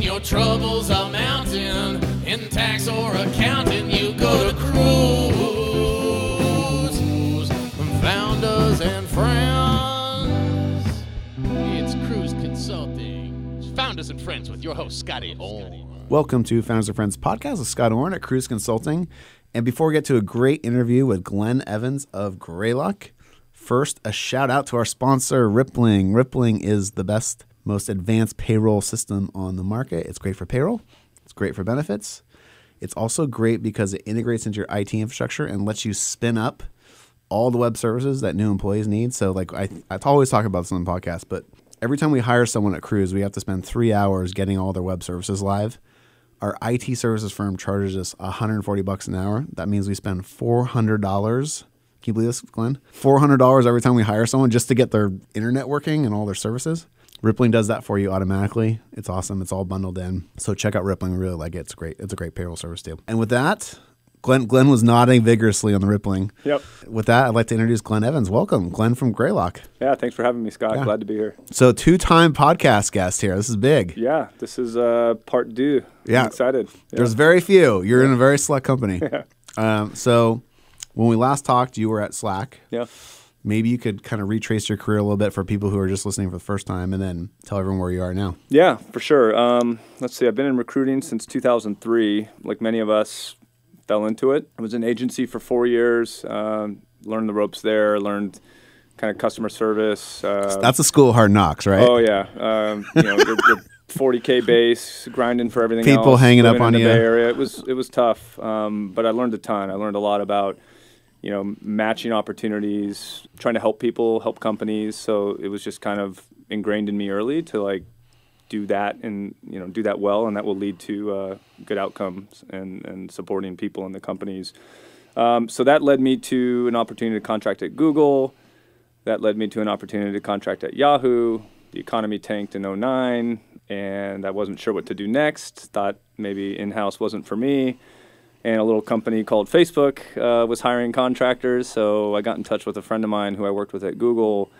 When your troubles are mounting in tax or accounting, you go to Kruze. Founders and friends. It's Kruze Consulting. Founders and friends with your host, Scott Orn. Welcome to Founders and Friends podcast with Scott Orn at Kruze Consulting. And before we get to a great interview with Glenn Evans of Greylock, first a shout out to our sponsor, Rippling. Rippling is the best, most advanced payroll system on the market. It's great for payroll, it's great for benefits. It's also great because it integrates into your IT infrastructure and lets you spin up all the web services that new employees need. So, like I, I always talk about this on the podcast, but every time we hire someone at Kruze, we have to spend three hours getting all their web services live. Our IT services firm charges us 140 bucks an hour. That means we spend $400. Can you believe this, Glenn? $400 every time we hire someone just to get their internet working and all their services. Rippling does that for you automatically. It's awesome. It's all bundled in. So check out Rippling. We really like it. It's great. It's a great payroll service too. And with that, Glenn Glenn was nodding vigorously on the Rippling. Yep. With that, I'd like to introduce Glenn Evans. Welcome, Glenn from Greylock. Yeah, thanks for having me, Scott. Glad to be here. So two-time podcast guest here. This is big. Yeah, this is uh, part two. Yeah. I'm excited. Yeah. There's very few. You're in a very select company. um, so when we last talked, you were at Slack. yeah. Maybe you could kind of retrace your career a little bit for people who are just listening for the first time, and then tell everyone where you are now. Yeah, for sure. Um, let's see. I've been in recruiting since 2003. Like many of us, fell into it. I was in agency for four years. Um, learned the ropes there. Learned kind of customer service. Uh, That's a school of hard knocks, right? Oh yeah. Um, you know, the, the 40k base, grinding for everything. People else, hanging up on in you. Bay Area. It was it was tough, um, but I learned a ton. I learned a lot about you know matching opportunities, trying to help people, help companies. So it was just kind of ingrained in me early to like do that and you know do that well, and that will lead to uh, good outcomes and and supporting people in the companies. Um, so that led me to an opportunity to contract at Google. That led me to an opportunity to contract at Yahoo. The economy tanked in 09, and I wasn't sure what to do next. Thought maybe in house wasn't for me. And a little company called Facebook uh, was hiring contractors. So I got in touch with a friend of mine who I worked with at Google.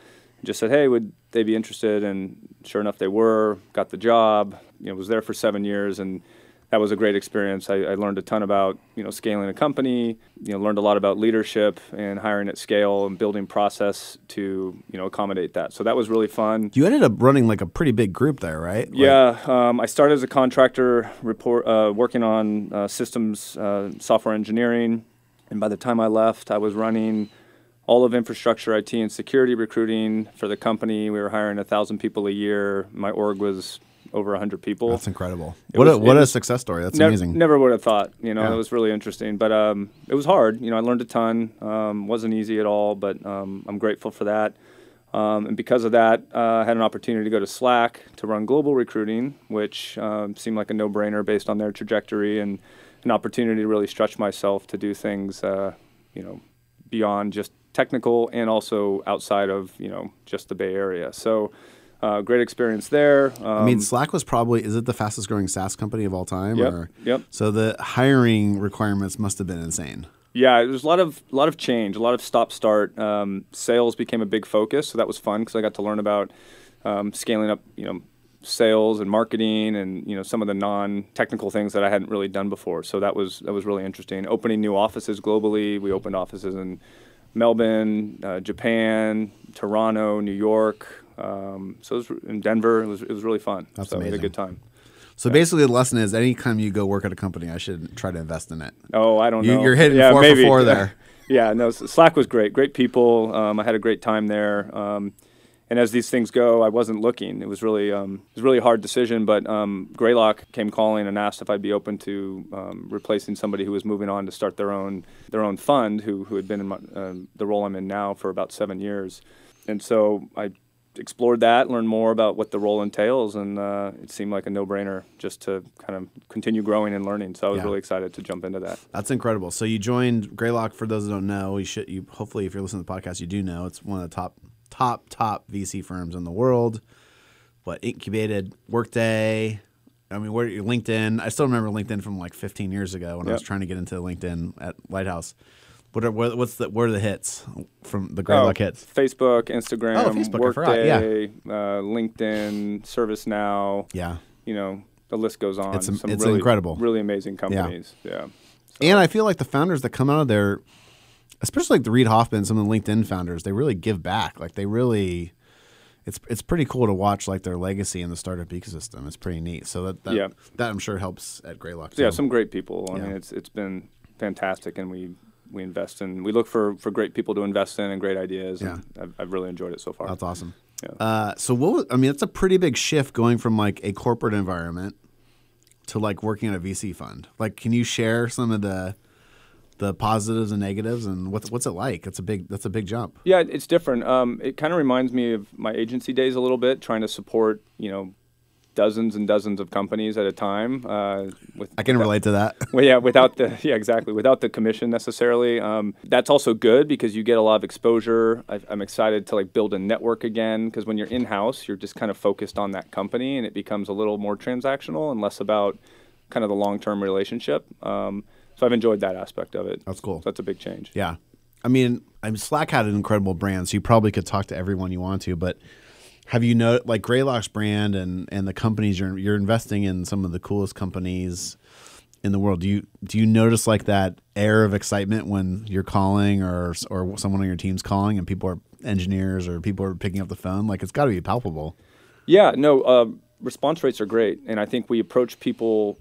Just said, hey, would they be interested? And sure enough, they were. Got the job. You know, was there for seven years, and that was a great experience. I, I learned a ton about you know scaling a company. You know, learned a lot about leadership and hiring at scale and building process to you know accommodate that. So that was really fun. You ended up running like a pretty big group there, right? Like- Yeah, um, I started as a contractor, report uh, working on uh, systems, uh, software engineering, and by the time I left, I was running all of infrastructure, IT, and security recruiting for the company. We were hiring a thousand people a year. My org was over hundred people. That's incredible. It What was- a what a success story. That's Nev- amazing. Never would have thought. You know, Yeah. it was really interesting, but um, it was hard. You know, I learned a ton. Um, wasn't easy at all, but um, I'm grateful for that. Um, and because of that, uh, I had an opportunity to go to Slack to run global recruiting, which um, seemed like a no-brainer based on their trajectory and an opportunity to really stretch myself to do things, uh, you know, beyond just technical and also outside of you know just the Bay Area. So. Uh, great experience there. Um, I mean, Slack was probably is it the fastest growing SaaS company of all time? Yep, Or, yep. So the hiring requirements must have been insane. Yeah, there's a lot of a lot of change, a lot of stop start. Um, sales became a big focus, so that was fun because I got to learn about um, scaling up, you know, sales and marketing, and you know some of the non-technical things that I hadn't really done before. So that was that was really interesting. Opening new offices globally, we opened offices in Melbourne, uh, Japan, Toronto, New York. Um, so it was in Denver. It was it was really fun. That's so we had a good time. So basically, the lesson is anytime you go work at a company, I should try to invest in it. Oh, I don't You- know. you're hitting yeah, four for maybe. four there. yeah, no, Slack was great. Great people. Um, I had a great time there. Um, and as these things go, I wasn't looking. It was really, um, it was a really hard decision. But um, Greylock came calling and asked if I'd be open to um, replacing somebody who was moving on to start their own their own fund, who who had been in my, um the role I'm in now for about seven years. And so I explored that, learned more about what the role entails, and uh, it seemed like a no-brainer just to kind of continue growing and learning. So I was Yeah. really excited to jump into that. That's incredible. So you joined Greylock. For those that don't know, you should. You hopefully, if you're listening to the podcast, you do know it's one of the top, top, top VC firms in the world. What incubated Workday? I mean, where LinkedIn? I still remember LinkedIn from like 15 years ago when I was trying to get into LinkedIn at Lighthouse. What are what, what's the what are the hits from the Greylock hits? Facebook, Instagram, Oh, Facebook, forgot, yeah. Uh, LinkedIn, ServiceNow. Yeah, You know, the list goes on. It's am- Some it's really, incredible. Really amazing companies. Yeah. And I feel like the founders that come out of there, especially like the Reid Hoffman, some of the LinkedIn founders, they really give back. Like they really, it's it's pretty cool to watch like their legacy in the startup ecosystem. It's pretty neat. So that that, Yeah. that I'm sure helps at Greylock. So, yeah, some great people. I Yeah. mean, it's it's been fantastic, and we we invest in. We look for for great people to invest in and great ideas. And I've, I've really enjoyed it so far. That's awesome. Yeah. Uh, so what? Was, I mean, it's a pretty big shift going from like a corporate environment to like working at a VC fund. Like, can you share some of the the positives and negatives and what's what's it like? It's a big that's a big jump. Yeah, it's different. Um, it kind of reminds me of my agency days a little bit, trying to support you know dozens and dozens of companies at a time. Uh, with I can relate to that. Well, yeah, without the yeah exactly without the commission necessarily. Um, that's also good because you get a lot of exposure. I, I'm excited to like build a network again because when you're in house, you're just kind of focused on that company, and it becomes a little more transactional and less about kind of the long term relationship. Um, so I've enjoyed that aspect of it. That's cool. So that's a big change. Yeah. I mean, I mean, Slack had an incredible brand, so you probably could talk to everyone you want to. But have you know, like Greylock's brand and and the companies you're you're investing in some of the coolest companies in the world. Do you do you notice like that air of excitement when you're calling or or someone on your team's calling and people are engineers or people are picking up the phone? Like it's got to be palpable. Yeah, no, uh, response rates are great, and I think we approach people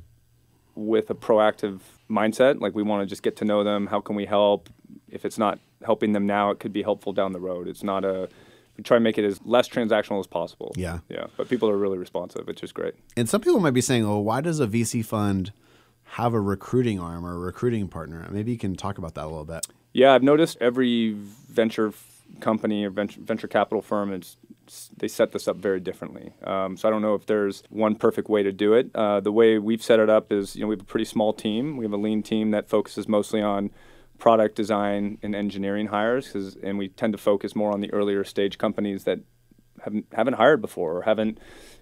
with a proactive mindset. Like we want to just get to know them. How can we help? If it's not helping them now, it could be helpful down the road. It's not a try and make it as less transactional as possible. Yeah. yeah. But people are really responsive, which is great. And some people might be saying, "Oh, why does a VC fund have a recruiting arm or a recruiting partner?" Maybe you can talk about that a little bit. Yeah, I've noticed every venture company or venture, venture capital firm is they set this up very differently. Um, so I don't know if there's one perfect way to do it. Uh, the way we've set it up is, you know, we have a pretty small team. We have a lean team that focuses mostly on product design and engineering hires, and we tend to focus more on the earlier stage companies that haven't haven't hired before or haven't,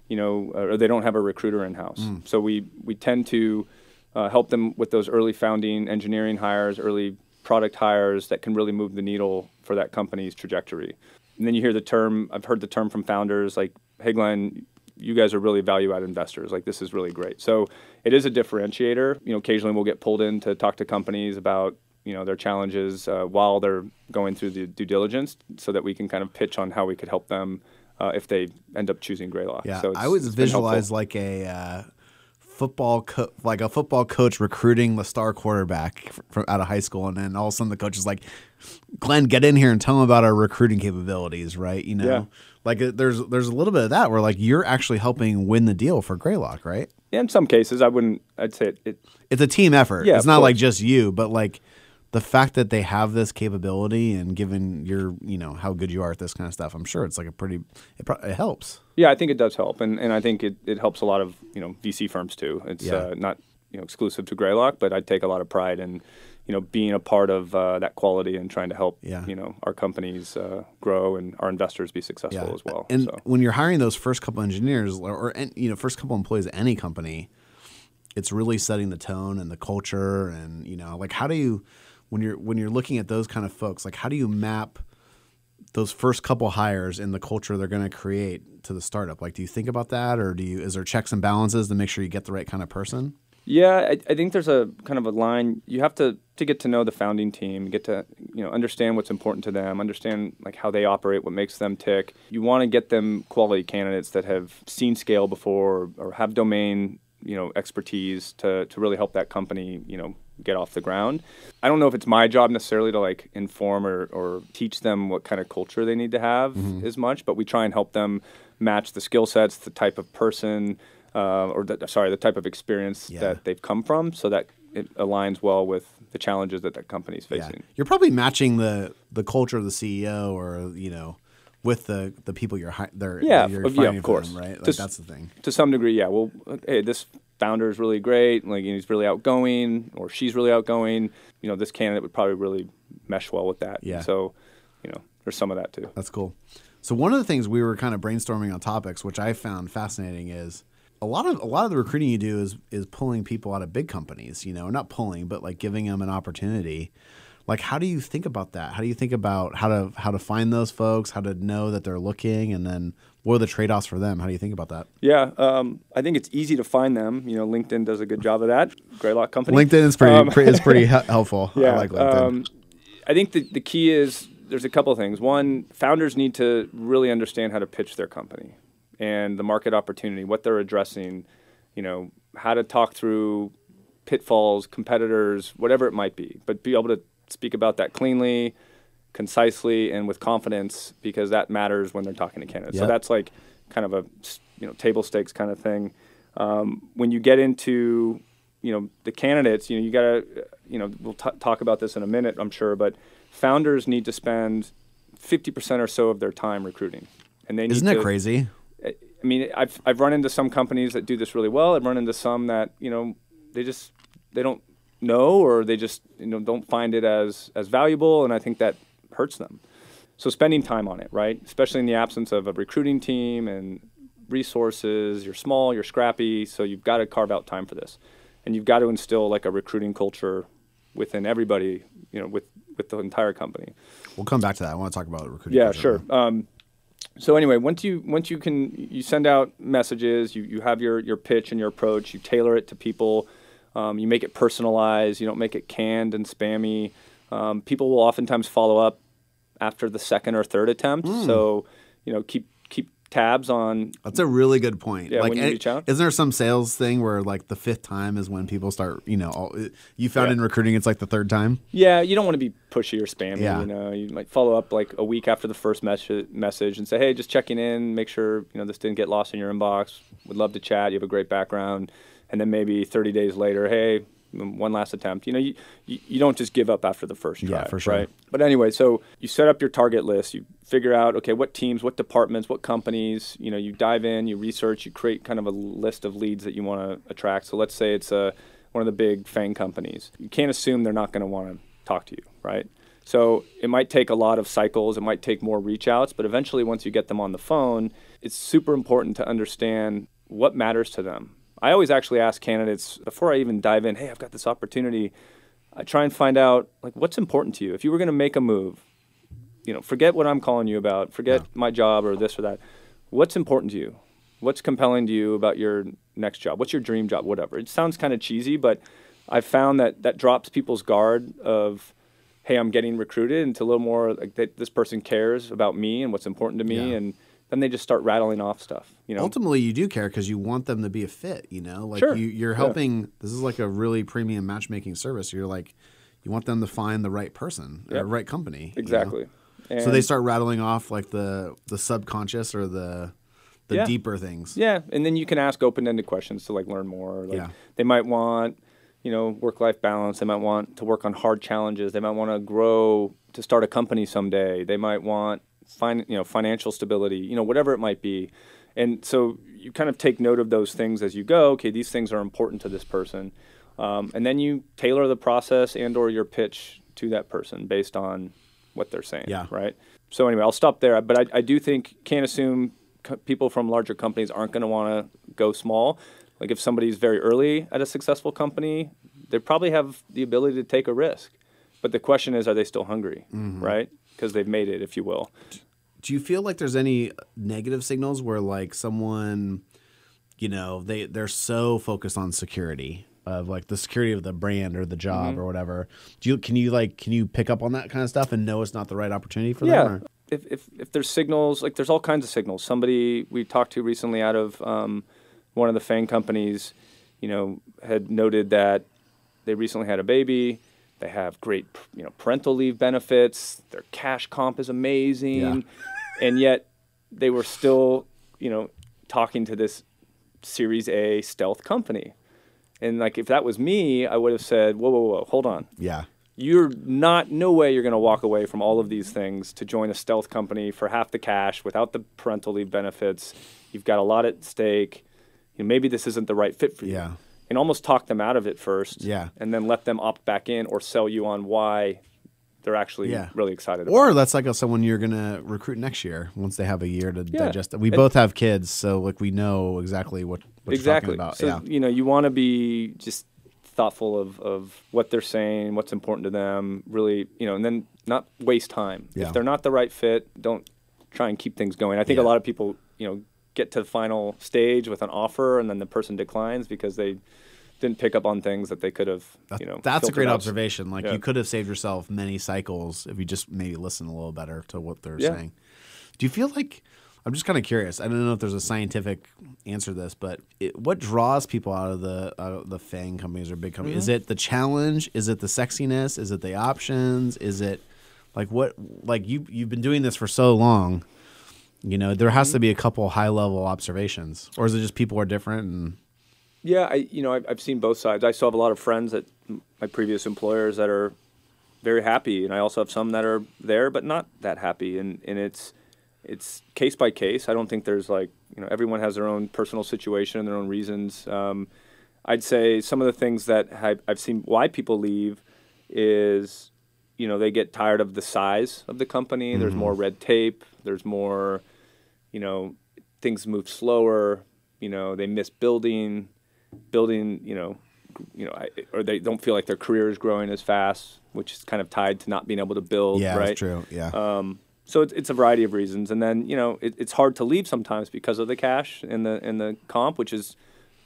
you know, or they don't have a recruiter in house. So we we tend to uh, help them with those early founding engineering hires, early product hires that can really move the needle for that company's trajectory. And then you hear the term, I've heard the term from founders like, hey, Glenn, you guys are really value add investors. Like, this is really great. So it is a differentiator. You know, occasionally we'll get pulled in to talk to companies about, you know, their challenges uh, while they're going through the due diligence so that we can kind of pitch on how we could help them uh, if they end up choosing Greylock. Yeah, so I always it's been helpful. visualize like a uh, football, co- like a football coach recruiting the star quarterback from out of high school, and then all of a sudden the coach is like, "Glenn, get in here and tell him about our recruiting capabilities." Right? You know, Yeah. like uh, there's there's a little bit of that where like you're actually helping win the deal for Greylock, right? Yeah, in some cases, I wouldn't. I'd say it. it It's a team effort. Yeah, it's not like just you, but like the fact that they have this capability and given your you know how good you are at this kind of stuff, I'm sure it's like a pretty it, pro- it helps. Yeah, I think it does help, and and I think it, it helps a lot of you know VC firms too. It's Yeah. uh, not you know exclusive to Greylock, but I take a lot of pride in you know being a part of uh, that quality and trying to help Yeah. you know our companies uh, grow and our investors be successful as well. And so. when you're hiring those first couple engineers or, or you know first couple employees at any company, it's really setting the tone and the culture and you know like how do you when you're when you're looking at those kind of folks like how do you map those first couple hires in the culture they're going to create to the startup? Like do you think about that or do you is there checks and balances to make sure you get the right kind of person? Yeah, I, I think there's a kind of a line. You have to to get to know the founding team, get to you know understand what's important to them, understand like how they operate, what makes them tick. You want to get them quality candidates that have seen scale before or have domain you know expertise to to really help that company you know get off the ground. I don't know if it's my job necessarily to like inform or, or teach them what kind of culture they need to have as much, but we try and help them match the skill sets, the type of person, uh, or the, sorry, the type of experience Yeah. that they've come from, so that it aligns well with the challenges that that company's facing. you're probably matching the the culture of the CEO or you know with the the people you're hi- they're Yeah, you're of- yeah, of course. them, right like Just- that's the thing To some degree, yeah. Well, hey, this founder is really great. Like he's really outgoing, or she's really outgoing. You know, this candidate would probably really mesh well with that. Yeah. So, you know, there's some of that too. That's cool. So one of the things we were kind of brainstorming on topics, which I found fascinating, is a lot of a lot of the recruiting you do is is pulling people out of big companies. You know, not pulling, but like giving them an opportunity. Like, how do you think about that? How do you think about how to how to find those folks? How to know that they're looking, and then what are the trade offs for them? How do you think about that? Yeah, um, I think it's easy to find them. You know, LinkedIn does a good job of that. Great Greylock Company. LinkedIn is pretty Um, is pretty helpful. Yeah, I like LinkedIn. Um, I think the, the key is there's a couple of things. One, founders need to really understand how to pitch their company and the market opportunity, what they're addressing, you know, how to talk through pitfalls, competitors, whatever it might be, but be able to speak about that cleanly, concisely, and with confidence because that matters when they're talking to candidates. So that's like kind of a you know table stakes kind of thing. Um, when you get into you know the candidates, you know you got to you know we'll t- talk about this in a minute, I'm sure, but founders need to spend 50% or so of their time recruiting, and they Isn't that to, crazy? I mean, I've I've run into some companies that do this really well. I've run into some that you know they just they don't know or they just you know don't find it as as valuable, and I think that hurts them. So spending time on it, right? Especially in the absence of a recruiting team and resources. You're small, you're scrappy, so you've got to carve out time for this, and you've got to instill like a recruiting culture within everybody, you know, with with the entire company. We'll come back to that. I want to talk about recruiting. Yeah, culture, sure. Um, so anyway, once you once you can you send out messages, you, you have your your pitch and your approach, you tailor it to people, um, you make it personalized, you don't make it canned and spammy. Um, people will oftentimes follow up after the second or third attempt. Hmm. So you know keep keep tabs on That's a really good point. Yeah, like, when you eh, reach out. isn't there some sales thing where like the fifth time is when people start? You know, all, you found Yeah. in recruiting it's like the third time. Yeah, you don't want to be pushy or spammy. Yeah. You know, you might follow up like a week after the first mes- message and say, "Hey, just checking in, make sure you know this didn't get lost in your inbox. Would love to chat. You have a great background." And then maybe 30 days later, "Hey, one last attempt." You know, you you, you don't just give up after the first try, Yeah, for sure. right? But anyway, so you set up your target list. You figure out, okay, what teams, what departments, what companies. You know, you dive in, you research, you create kind of a list of leads that you want to attract. So let's say it's a one of the big FANG companies. You can't assume they're not going to want to talk to you, right? So it might take a lot of cycles, it might take more reach outs, but eventually once you get them on the phone, it's super important to understand what matters to them. I always actually ask candidates before I even dive in, hey, I've got this opportunity. I try and find out like what's important to you. If you were going to make a move, you know, forget what I'm calling you about, forget my job or this or that. What's important to you? What's compelling to you about your next job? What's your dream job? Whatever. It sounds kind of cheesy, but I've found that that drops people's guard of, hey, I'm getting recruited into a little more like that this person cares about me and what's important to me, Yeah. and then they just start rattling off stuff. You know, Ultimately, you do care because you want them to be a fit. You know, like Sure. you, you're Yeah. helping. This is like a really premium matchmaking service. You're like, you want them to find the right person Yep. right company. you know? exactly. So they start rattling off like the the subconscious or the the Yeah. deeper things. Yeah, and then you can ask open-ended questions to like learn more. Like Yeah. they might want, you know, work-life balance. They might want to work on hard challenges. They might want to grow to start a company someday. They might want fin- you know, financial stability. You know, whatever it might be. And so you kind of take note of those things as you go. Okay, these things are important to this person, um, and then you tailor the process and/or your pitch to that person based on what they're saying. Yeah. Right. So anyway, I'll stop there. But I, I do think can't assume co- people from larger companies aren't going to want to go small. Like if somebody's very early at a successful company, they probably have the ability to take a risk. But the question is, are they still hungry? Right? Because they've made it, if you will. Do you feel like there's any negative signals where like someone, you know, they they're so focused on security of like the security of the brand or the job Mm-hmm. or whatever. Do you can you like can you pick up on that kind of stuff and know it's not the right opportunity for yeah. them? Or? If, if, if there's signals, like there's all kinds of signals. Somebody we talked to recently out of um, one of the FANG companies, you know, had noted that they recently had a baby. They have great, you know, parental leave benefits. Their cash comp is amazing, and yet they were still, you know, talking to this Series A stealth company. And like, if that was me, I would have said, "Whoa, whoa, whoa, hold on Yeah. you're not no way you're going to walk away from all of these things to join a stealth company for half the cash without the parental leave benefits you've got a lot at stake you know, maybe this isn't the right fit for you Yeah. And almost talk them out of it first Yeah. and then let them opt back in or sell you on why they're actually Yeah. really excited about Or that's like a, someone you're gonna recruit next year once they have a year to Yeah. digest it. We And- both have kids, so like we know exactly what, what exactly about. so yeah. you know you want to be just thoughtful of, of what they're saying, what's important to them, really, you know, and then not waste time. Yeah. If they're not the right fit, don't try and keep things going. I think a lot of people, you know, get to the final stage with an offer and then the person declines because they didn't pick up on things that they could have, you know. that's a great out. observation. Like Yeah. you could have saved yourself many cycles if you just maybe listen a little better to what they're Yeah. saying. Do you feel like I'm just kind of curious. I don't know if there's a scientific answer to this, but it, what draws people out of the out of the FANG companies or big companies? Mm-hmm. Is it the challenge? Is it the sexiness? Is it the options? Is it like what? Like you you've been doing this for so long. You know, there Mm-hmm. has to be a couple high level observations, or is it just people are different? And Yeah, I you know I've, I've seen both sides. I still have a lot of friends at my previous employers that are very happy, and I also have some that are there but not that happy. And and it's it's case by case. I don't think there's like you know everyone has their own personal situation and their own reasons. Um, I'd say some of the things that I've, I've seen why people leave is you know they get tired of the size of the company. There's more red tape. There's more you know things move slower. You know they miss building building, you know, you know, I, or they don't feel like their career is growing as fast, which is kind of tied to not being able to build. yeah, right? that's true. Yeah, Um, so it's, it's a variety of reasons, and then you know it, it's hard to leave sometimes because of the cash and the and the comp, which is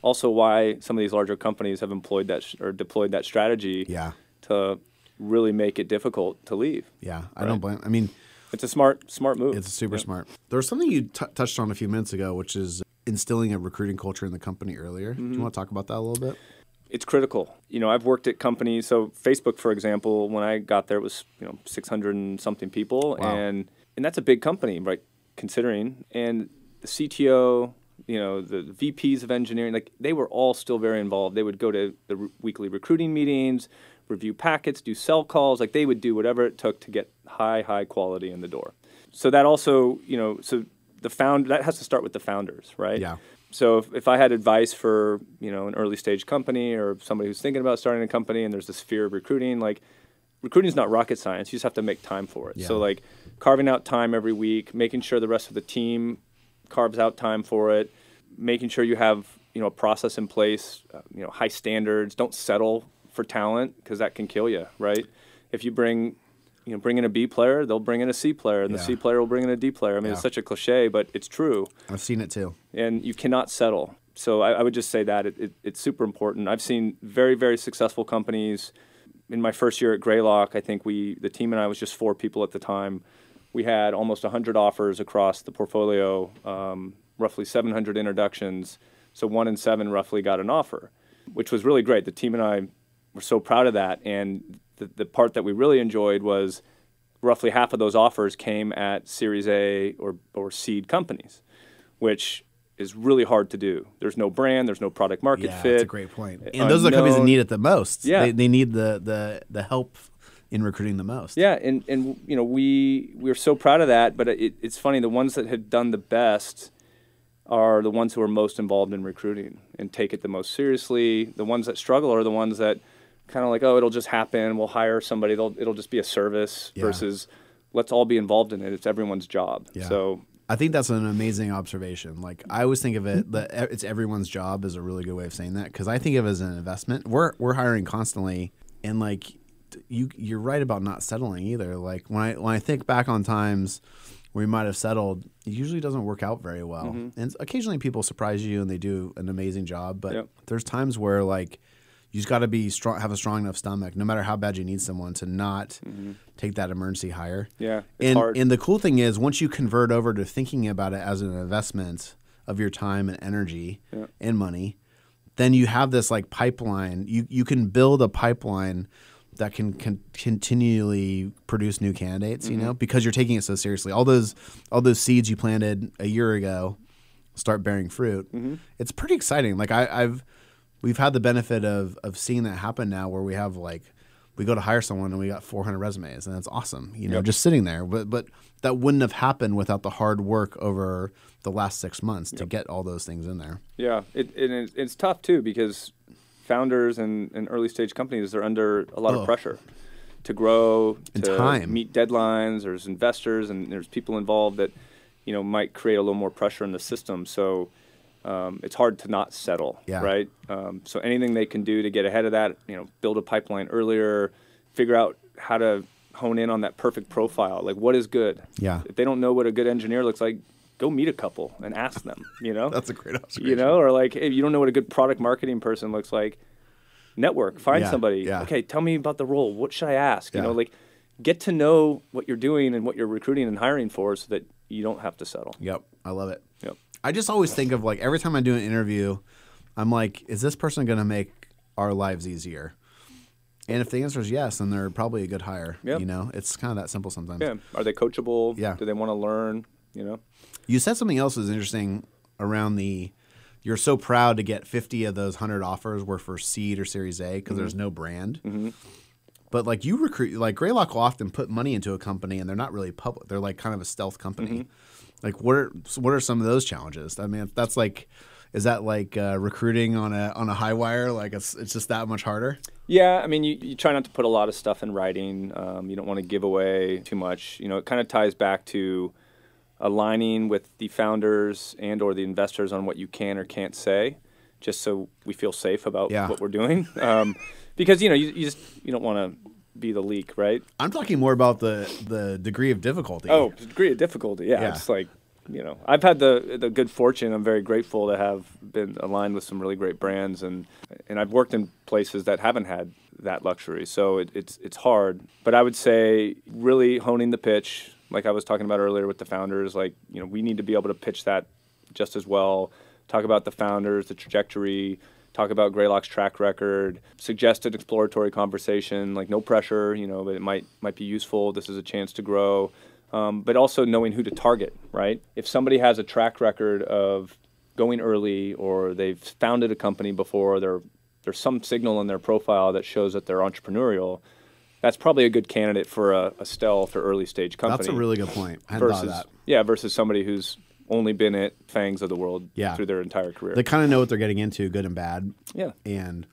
also why some of these larger companies have employed that sh- or deployed that strategy yeah, to really make it difficult to leave. yeah. I don't blame. I mean. It's a smart smart move. It's super smart. There was something you t- touched on a few minutes ago, which is instilling a recruiting culture in the company earlier. Do Mm-hmm. you want to talk about that a little bit? it's critical. You know, I've worked at companies. So Facebook, for example, when I got there, it was you know 600 and something people, Wow. and and that's a big company, right? Considering and the CTO, you know, the VPs of engineering, like they were all still very involved. They would go to the r- weekly recruiting meetings, review packets, do sell calls. Like they would do whatever it took to get high, high quality in the door. So that also, you know, so the found that has to start with the founders, right? Yeah. So if, if I had advice for you know an early stage company or somebody who's thinking about starting a company and there's this fear of recruiting, like recruiting is not rocket science. You just have to make time for it. Yeah. So like carving out time every week, making sure the rest of the team carves out time for it, making sure you have you know a process in place, uh, you know high standards. Don't settle for talent because that can kill you, right? If you bring you know bring in a B player, they'll bring in a C player, and the C player will bring in a D player. I mean, Yeah. it's such a cliche, but it's true I've seen it too. and you cannot settle. So I, I would just say that it, it, it's super important. I've seen very very successful companies. In my first year at Greylock, I think we the team and I was just four people at the time. We had almost 100 offers across the portfolio, um, roughly 700 introductions. So one in seven roughly got an offer, which was really great. The team and I were so proud of that. And the, the part that we really enjoyed was roughly half of those offers came at Series A or, or seed companies, which is really hard to do. There's no brand, there's no product market Yeah, fit. that's a great point. And those are the companies that need it the most. Yeah. they, they need the the the help in recruiting the most. Yeah, and, and you know we we were so proud of that. But it, it's funny the ones that had done the best are the ones who are most involved in recruiting and take it the most seriously. The ones that struggle are the ones that kind of like oh it'll just happen. We'll hire somebody. They'll it'll just be a service Yeah. versus let's all be involved in it. It's everyone's job. Yeah. So I think that's an amazing observation. Like I always think of it that it's everyone's job is a really good way of saying that because I think of it as an investment. We're we're hiring constantly, and like you you're right about not settling either. Like when I when I think back on times where we might have settled, it usually doesn't work out very well. Mm-hmm. And occasionally people surprise you and they do an amazing job, but Yep. there's times where like you just got to be strong, have a strong enough stomach, no matter how bad you need someone to not take that emergency hire. yeah, And, hard. and the cool thing is, once you convert over to thinking about it as an investment of your time and energy Yeah. and money, then you have this like pipeline. You you can build a pipeline that can, can continually produce new candidates. You Mm-hmm. know, because you're taking it so seriously. All those all those seeds you planted a year ago start bearing fruit. Mm-hmm. It's pretty exciting. Like I, I've we've had the benefit of of seeing that happen now, where we have like we go to hire someone and we got 400 resumes, and that's awesome. You know, Yep. just sitting there. But but that wouldn't have happened without the hard work over the last six months to get all those things in there. Yeah, it, it's tough too because founders and, and early stage companies are under a lot of pressure to grow, And to time. meet deadlines. There's investors and there's people involved that you know might create a little more pressure in the system. So um, it's hard to not settle, Yeah. right? Um, so anything they can do to get ahead of that, you know, build a pipeline earlier, figure out how to hone in on that perfect profile. Like, what is good? Yeah. If they don't know what a good engineer looks like, go meet a couple and ask them. You know, That's a great observation. you know, or like, if you don't know what a good product marketing person looks like, network, find Yeah, somebody. yeah. Okay, tell me about the role. What should I ask? You know, like, get to know what you're doing and what you're recruiting and hiring for, so that you don't have to settle. Yep, I love it. Yep. I just always think of like every time I do an interview, I'm like, is this person going to make our lives easier? And if the answer is yes, then they're probably a good hire. Yep. You know, it's kind of that simple sometimes. Yeah. Are they coachable? Yeah. Do they want to learn? You know. You said something else was interesting around the. You're so proud to get 50 of those 100 offers were for seed or Series A because there's mm-hmm. no brand. Mm-hmm. But like you recruit, like Greylock will often put money into a company and they're not really public. They're like kind of a stealth company. Mm-hmm. Like what are what are some of those challenges? I mean, that's like, is that like uh, recruiting on a on a high wire? Like it's it's just that much harder. Yeah, I mean, you, you try not to put a lot of stuff in writing. Um, you don't want to give away too much. You know, it kind of ties back to aligning with the founders and or the investors on what you can or can't say, just so we feel safe about Yeah. what we're doing. Um, because you know, you, you just you don't want to be the leak, right? I'm talking more about the the degree of difficulty. Oh, degree of difficulty. Yeah, Yeah. it's like you know, I've had the the good fortune. I'm very grateful to have been aligned with some really great brands, and and I've worked in places that haven't had that luxury. So it, it's it's hard, but I would say really honing the pitch, like I was talking about earlier with the founders. Like you know, we need to be able to pitch that just as well. Talk about the founders, the trajectory. Talk about Greylock's track record. Suggest an exploratory conversation, like no pressure, you know, but it might might be useful. This is a chance to grow um, but also knowing who to target, right? If somebody has a track record of going early or they've founded a company before, there, there's some signal in their profile that shows that they're entrepreneurial, that's probably a good candidate for a, a stealth or early stage company. that's a really good point. I versus, that. Yeah, versus somebody who's only been at FANGs of the world Yeah. through their entire career. They kind of know what they're getting into, good and bad. yeah. and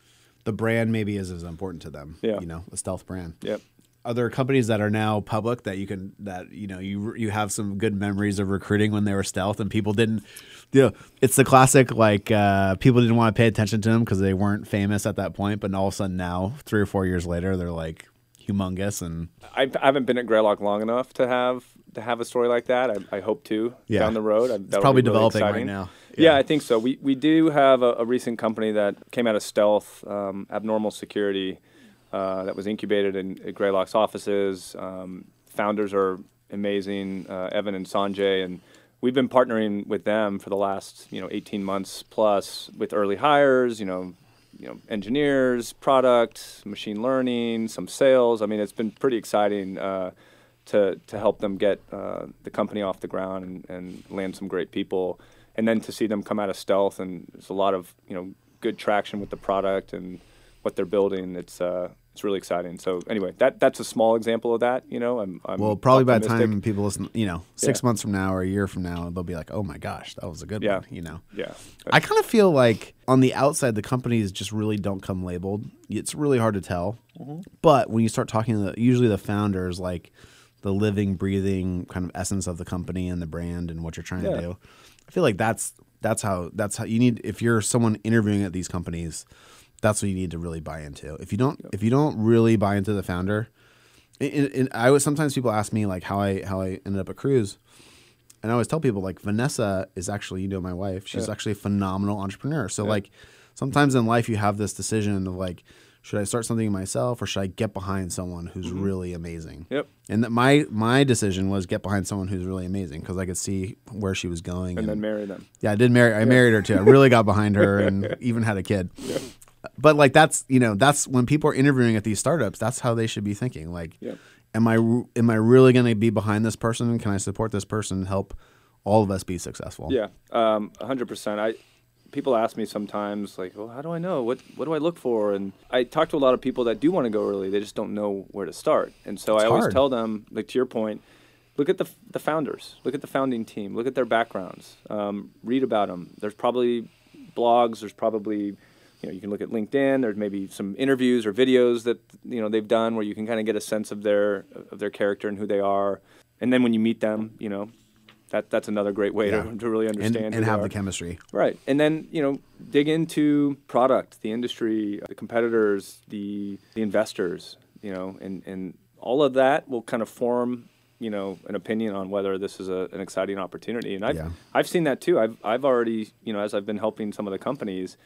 the brand maybe is as important to them. Yeah. you know, a stealth brand. Yep. Are there companies that are now public that you can that you know you you have some good memories of recruiting when they were stealth and people didn't, you know, it's the classic like uh, people didn't want to pay attention to them because they weren't famous at that point, but all of a sudden now three or four years later they're like humongous and I, I haven't been at Greylock long enough to have to have a story like that. I, I hope to Yeah. down the road. I, that'll probably really developing right now. Yeah. Yeah. I think so. We we do have a, a recent company that came out of stealth, um, abnormal security, uh, that was incubated in at Greylock's offices. Um, founders are amazing, uh, Evan and Sanjay, and we've been partnering with them for the last you know 18 months plus with early hires. You know. You know, engineers, product, machine learning, some sales. I mean, it's been pretty exciting uh, to to help them get uh, the company off the ground and, and land some great people, and then to see them come out of stealth and there's a lot of you know good traction with the product and what they're building. It's uh, it's really exciting. So anyway, that that's a small example of that. You know, I'm, I'm well probably by the time people listen, you know, six Yeah. months from now or a year from now they'll be like, oh my gosh, that was a good Yeah. one, you know. yeah, I kind of feel like on the outside, the companies just really don't come labeled. It's really hard to tell. Mm-hmm. But when you start talking to the, usually the founders, like the living, breathing kind of essence of the company and the brand and what you're trying Yeah. to do, I feel like that's that's how that's how you need. If you're someone interviewing at these companies, that's what you need to really buy into. If you don't, if you don't really buy into the founder, and, and- and I was sometimes people ask me like how I how I ended up at Kruze. And I always tell people like Vanessa is actually, you know, my wife. She's Yeah. actually a phenomenal entrepreneur. So Yeah. like sometimes in life you have this decision of like, should I start something myself or should I get behind someone who's really amazing? Mm-hmm. Yep. And that my my decision was get behind someone who's really amazing because I could see where she was going. and then marry them. Yeah, I did marry. I married her too. I really got behind her and even had a kid. But like that's you know that's when people are interviewing at these startups. That's how they should be thinking. Like, Yeah. am I am I really going to be behind this person? Can I support this person? and Help all of us be successful. Yeah, um, hundred percent. I people ask me sometimes like, well, how do I know? What what do I look for? And I talk to a lot of people that do want to go early. They just don't know where to start. And so It's I always hard. tell them, like to your point, look at the the founders, look at the founding team, look at their backgrounds, um, read about them. There's probably blogs. There's probably you know you can look at LinkedIn. There's maybe some interviews or videos that you know they've done where you can kind of get a sense of their of their character and who they are. And then when you meet them, you know, that that's another great way Yeah. to, to really understand and they have the chemistry. Right. And then, you know, dig into product, the industry, the competitors, the the investors, you know, and, and all of that will kind of form, you know, an opinion on whether this is a, an exciting opportunity. And I've Yeah. I've seen that too. I've I've already, you know, as I've been helping some of the companies,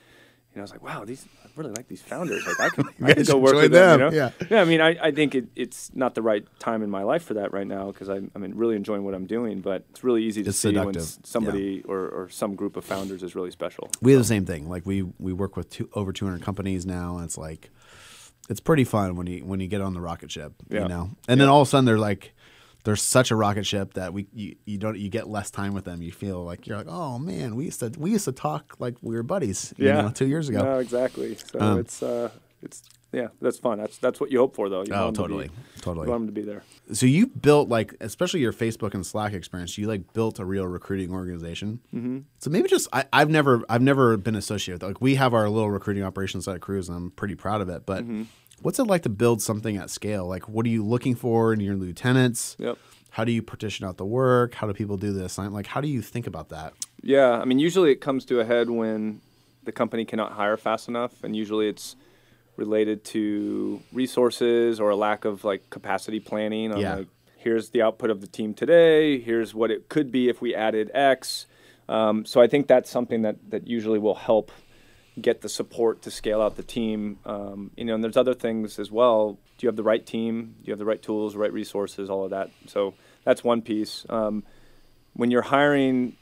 you know, I was like, wow, these I really like these founders. Like I can, I can go work with them. them, You know? yeah. Yeah. I mean, I, I think it, it's not the right time in my life for that right now because I'm, I'm really enjoying what I'm doing. But it's really easy to It's see when seductive, s- somebody or, or some group of founders is really special. We have the same thing. Like we we work with two, over 200 companies now, and it's like it's pretty fun when you when you get on the rocket ship, Yeah. you know. And then all of a sudden they're like there's such a rocket ship that we you, you don't you get less time with them. You feel like you're like, oh man, we used to we used to talk like we were buddies, you know, two years ago. No, exactly. So Um, it's uh, it's yeah, that's fun. That's that's what you hope for, though. You Oh, want 'em to totally, be, totally. You want 'em to be there. So you built like, especially your Facebook and Slack experience. You like built a real recruiting organization. Mm-hmm. So maybe just I, I've never I've never been associated with like we have our little recruiting operations at Kruze, and I'm pretty proud of it. But Mm-hmm. What's it like to build something at scale? Like, what are you looking for in your lieutenants? Yep. How do you partition out the work? How do people do the assignment? Like, how do you think about that? Yeah, I mean, usually it comes to a head when the company cannot hire fast enough, and usually it's related to resources or a lack of like capacity planning. On, Yeah. Like, here's the output of the team today. Here's what it could be if we added X. Um, so I think that's something that that usually will help get the support to scale out the team. Um, you know, and there's other things as well. Do you have the right team? Do you have the right tools, right resources, all of that? So that's one piece. Um, when you're hiring,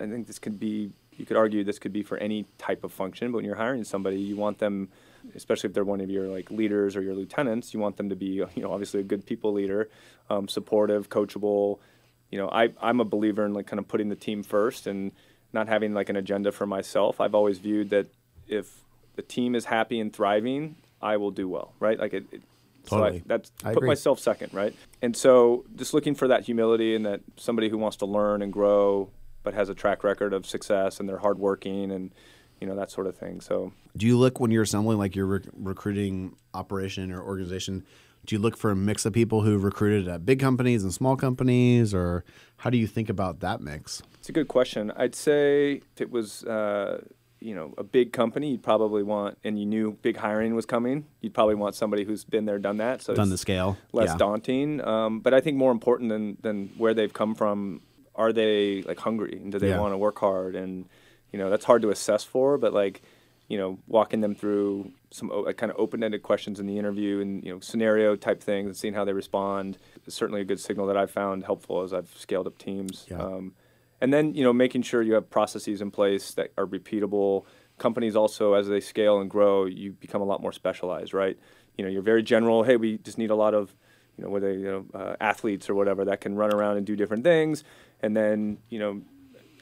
I think this could be, you could argue this could be for any type of function, but when you're hiring somebody, you want them, especially if they're one of your like leaders or your lieutenants, you want them to be, you know, obviously a good people leader, um, supportive, coachable. You know, I, I'm a believer in like kind of putting the team first and not having like an agenda for myself. I've always viewed that if the team is happy and thriving, I will do well, right? Like it, it so I, that's I put agree. myself second, right? And so just looking for that humility and that somebody who wants to learn and grow, but has a track record of success and they're hardworking and you know that sort of thing. So Do you look when you're assembling like your rec- recruiting operation or organization? Do you look for a mix of people who recruited at big companies and small companies, or how do you think about that mix? it's a good question. I'd say if it was uh, you know a big company, you'd probably want and you knew big hiring was coming, you'd probably want somebody who's been there, done that. So Done it's the scale, less yeah. daunting. Um, but I think more important than than where they've come from, are they like hungry and do they Yeah. want to work hard? And you know that's hard to assess for, but like you know walking them through some o- kind of open-ended questions in the interview and you know scenario type things and seeing how they respond is certainly a good signal that I've found helpful as I've scaled up teams. Yeah. Um, and then you know making sure you have processes in place that are repeatable. Companies also, as they scale and grow, you become a lot more specialized, right? You know, you're very general. Hey, we just need a lot of, you know, whether you know uh, athletes or whatever that can run around and do different things. And then you know,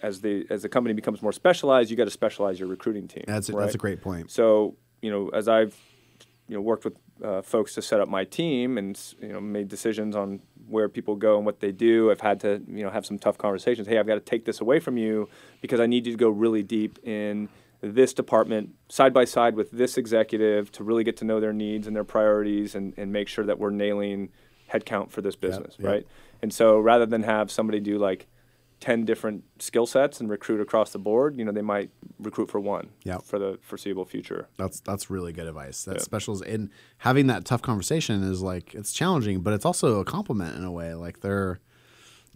as the as the company becomes more specialized, you got to specialize your recruiting team. That's a, right? that's a great point. So you know, as I've you know worked with uh, folks to set up my team and you know made decisions on where people go and what they do, I've had to you know have some tough conversations. Hey, I've got to take this away from you because I need you to go really deep in this department side by side with this executive to really get to know their needs and their priorities and, and make sure that we're nailing headcount for this business, yep. right? And so rather than have somebody do like 10 different skill sets and recruit across the board, you know, they might recruit for one Yep. for the foreseeable future. That's that's really good advice. That's Yeah. specials and having that tough conversation is like it's challenging, but it's also a compliment in a way. Like they're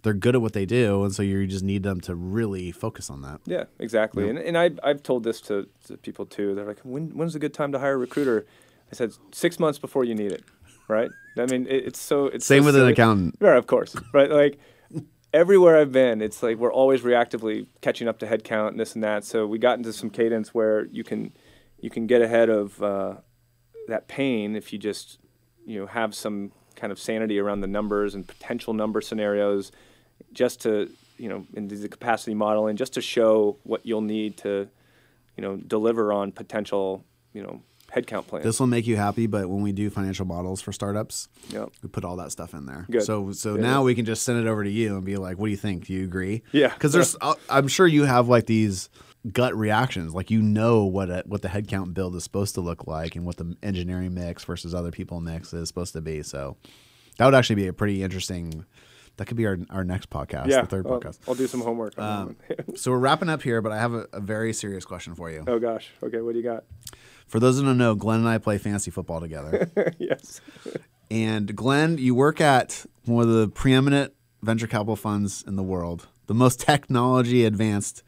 they're good at what they do, and so you just need them to really focus on that. Yeah, exactly. And, and I, I've told this to, to people too. They're like, when, when's a good time to hire a recruiter? I said, six months before you need it, right? I mean, it, it's so it's Same so with an accountant. Yeah, of course, right? Like everywhere I've been, it's like we're always reactively catching up to headcount and this and that. So we got into some cadence where you can you can get ahead of uh, that pain if you just you know have some kind of sanity around the numbers and potential number scenarios, just to you know in the capacity modeling, just to show what you'll need to you know deliver on potential you know headcount plan. This will make you happy, but when we do financial models for startups, Yep. we put all that stuff in there. Good. So so Yeah. now we can just send it over to you and be like, "What do you think? Do you agree?" Yeah. Because there's, I- I'm sure you have like these gut reactions, like you know what a, what the headcount build is supposed to look like and what the engineering mix versus other people mix is supposed to be. So that would actually be a pretty interesting That could be our our next podcast, yeah, the third I'll, podcast. I'll do some homework. Um, so we're wrapping up here, but I have a, a very serious question for you. oh gosh. Okay, what do you got? For those who don't know, Glenn and I play fantasy football together. yes. and Glenn, you work at one of the preeminent venture capital funds in the world, the most technology advanced.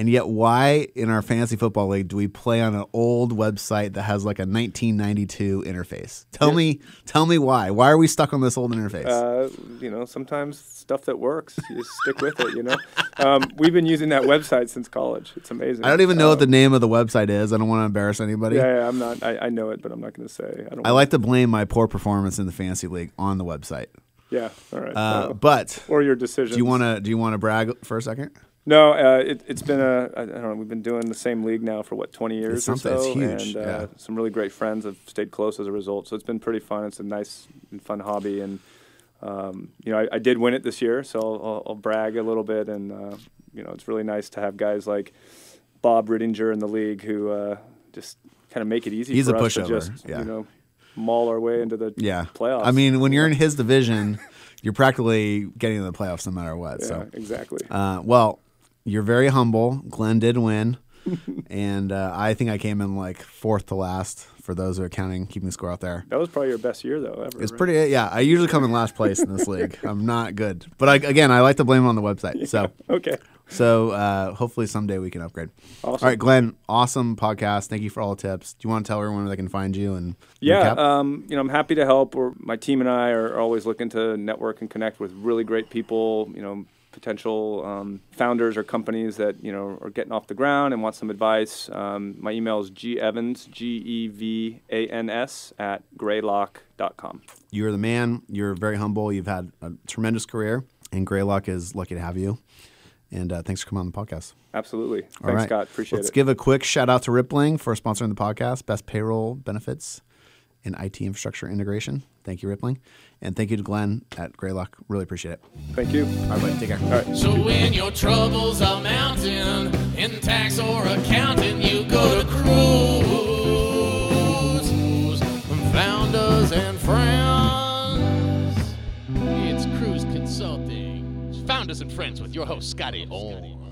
And yet, why in our fantasy football league do we play on an old website that has like a 1992 interface? Tell Yeah. me, tell me why. Why are we stuck on this old interface? Uh, you know, sometimes stuff that works, you just stick with it. You know, um, we've been using that website since college. It's amazing. I don't even know what the Um, name of the website is. I don't want to embarrass anybody. Yeah, yeah, I'm not. I, I know it, but I'm not going to say. I don't. I like to blame my poor performance in the fantasy league on the website. Yeah. All right. Uh, but or your decision. do you want to do you want to brag for a second? No, uh, it, it's been a. I don't know. We've been doing the same league now for what 20 years or so, huge, and uh, yeah. some really great friends have stayed close as a result. So it's been pretty fun. It's a nice and fun hobby, and um, you know, I, I did win it this year, so I'll, I'll, I'll brag a little bit. And uh, you know, it's really nice to have guys like Bob Rittinger in the league who uh, just kind of make it easy He's for a us to pushover, just yeah. you know maul our way into the Yeah. playoffs. I mean, when you're in his division, you're practically getting in the playoffs no matter what. yeah, So, exactly. uh, well, you're very humble. Glenn did win, and uh, I think I came in like fourth to last for those who are counting, keeping the score out there. that was probably your best year though ever. It's right? pretty. Yeah, I usually come in last place in this league. I'm not good, but I, again, I like to blame it on the website. So, okay. so uh, hopefully someday we can upgrade. Awesome. All right, Glenn, awesome podcast. Thank you for all the tips. Do you want to tell everyone where they can find you and Yeah, um, you know, I'm happy to help. We're, my team and I are always looking to network and connect with really great people. You know, potential um, founders or companies that you know are getting off the ground and want some advice. Um, my email is gevans g e v a n s at greylock.com. You're the man. You're very humble. You've had a tremendous career, and Greylock is lucky to have you. And uh, thanks for coming on the podcast. Absolutely. Thanks, All right. Scott. Appreciate it. Let's give a quick shout out to Rippling for sponsoring the podcast. Best payroll benefits and IT infrastructure integration. Thank you, Rippling. And thank you to Glenn at Greylock. Really appreciate it. Thank you. All right, buddy. Take care. All right. So when your troubles are mounting in tax or accounting, you go to Kruze. Founders and friends. It's Kruze Consulting. Founders and friends with your host, Scotty Orn.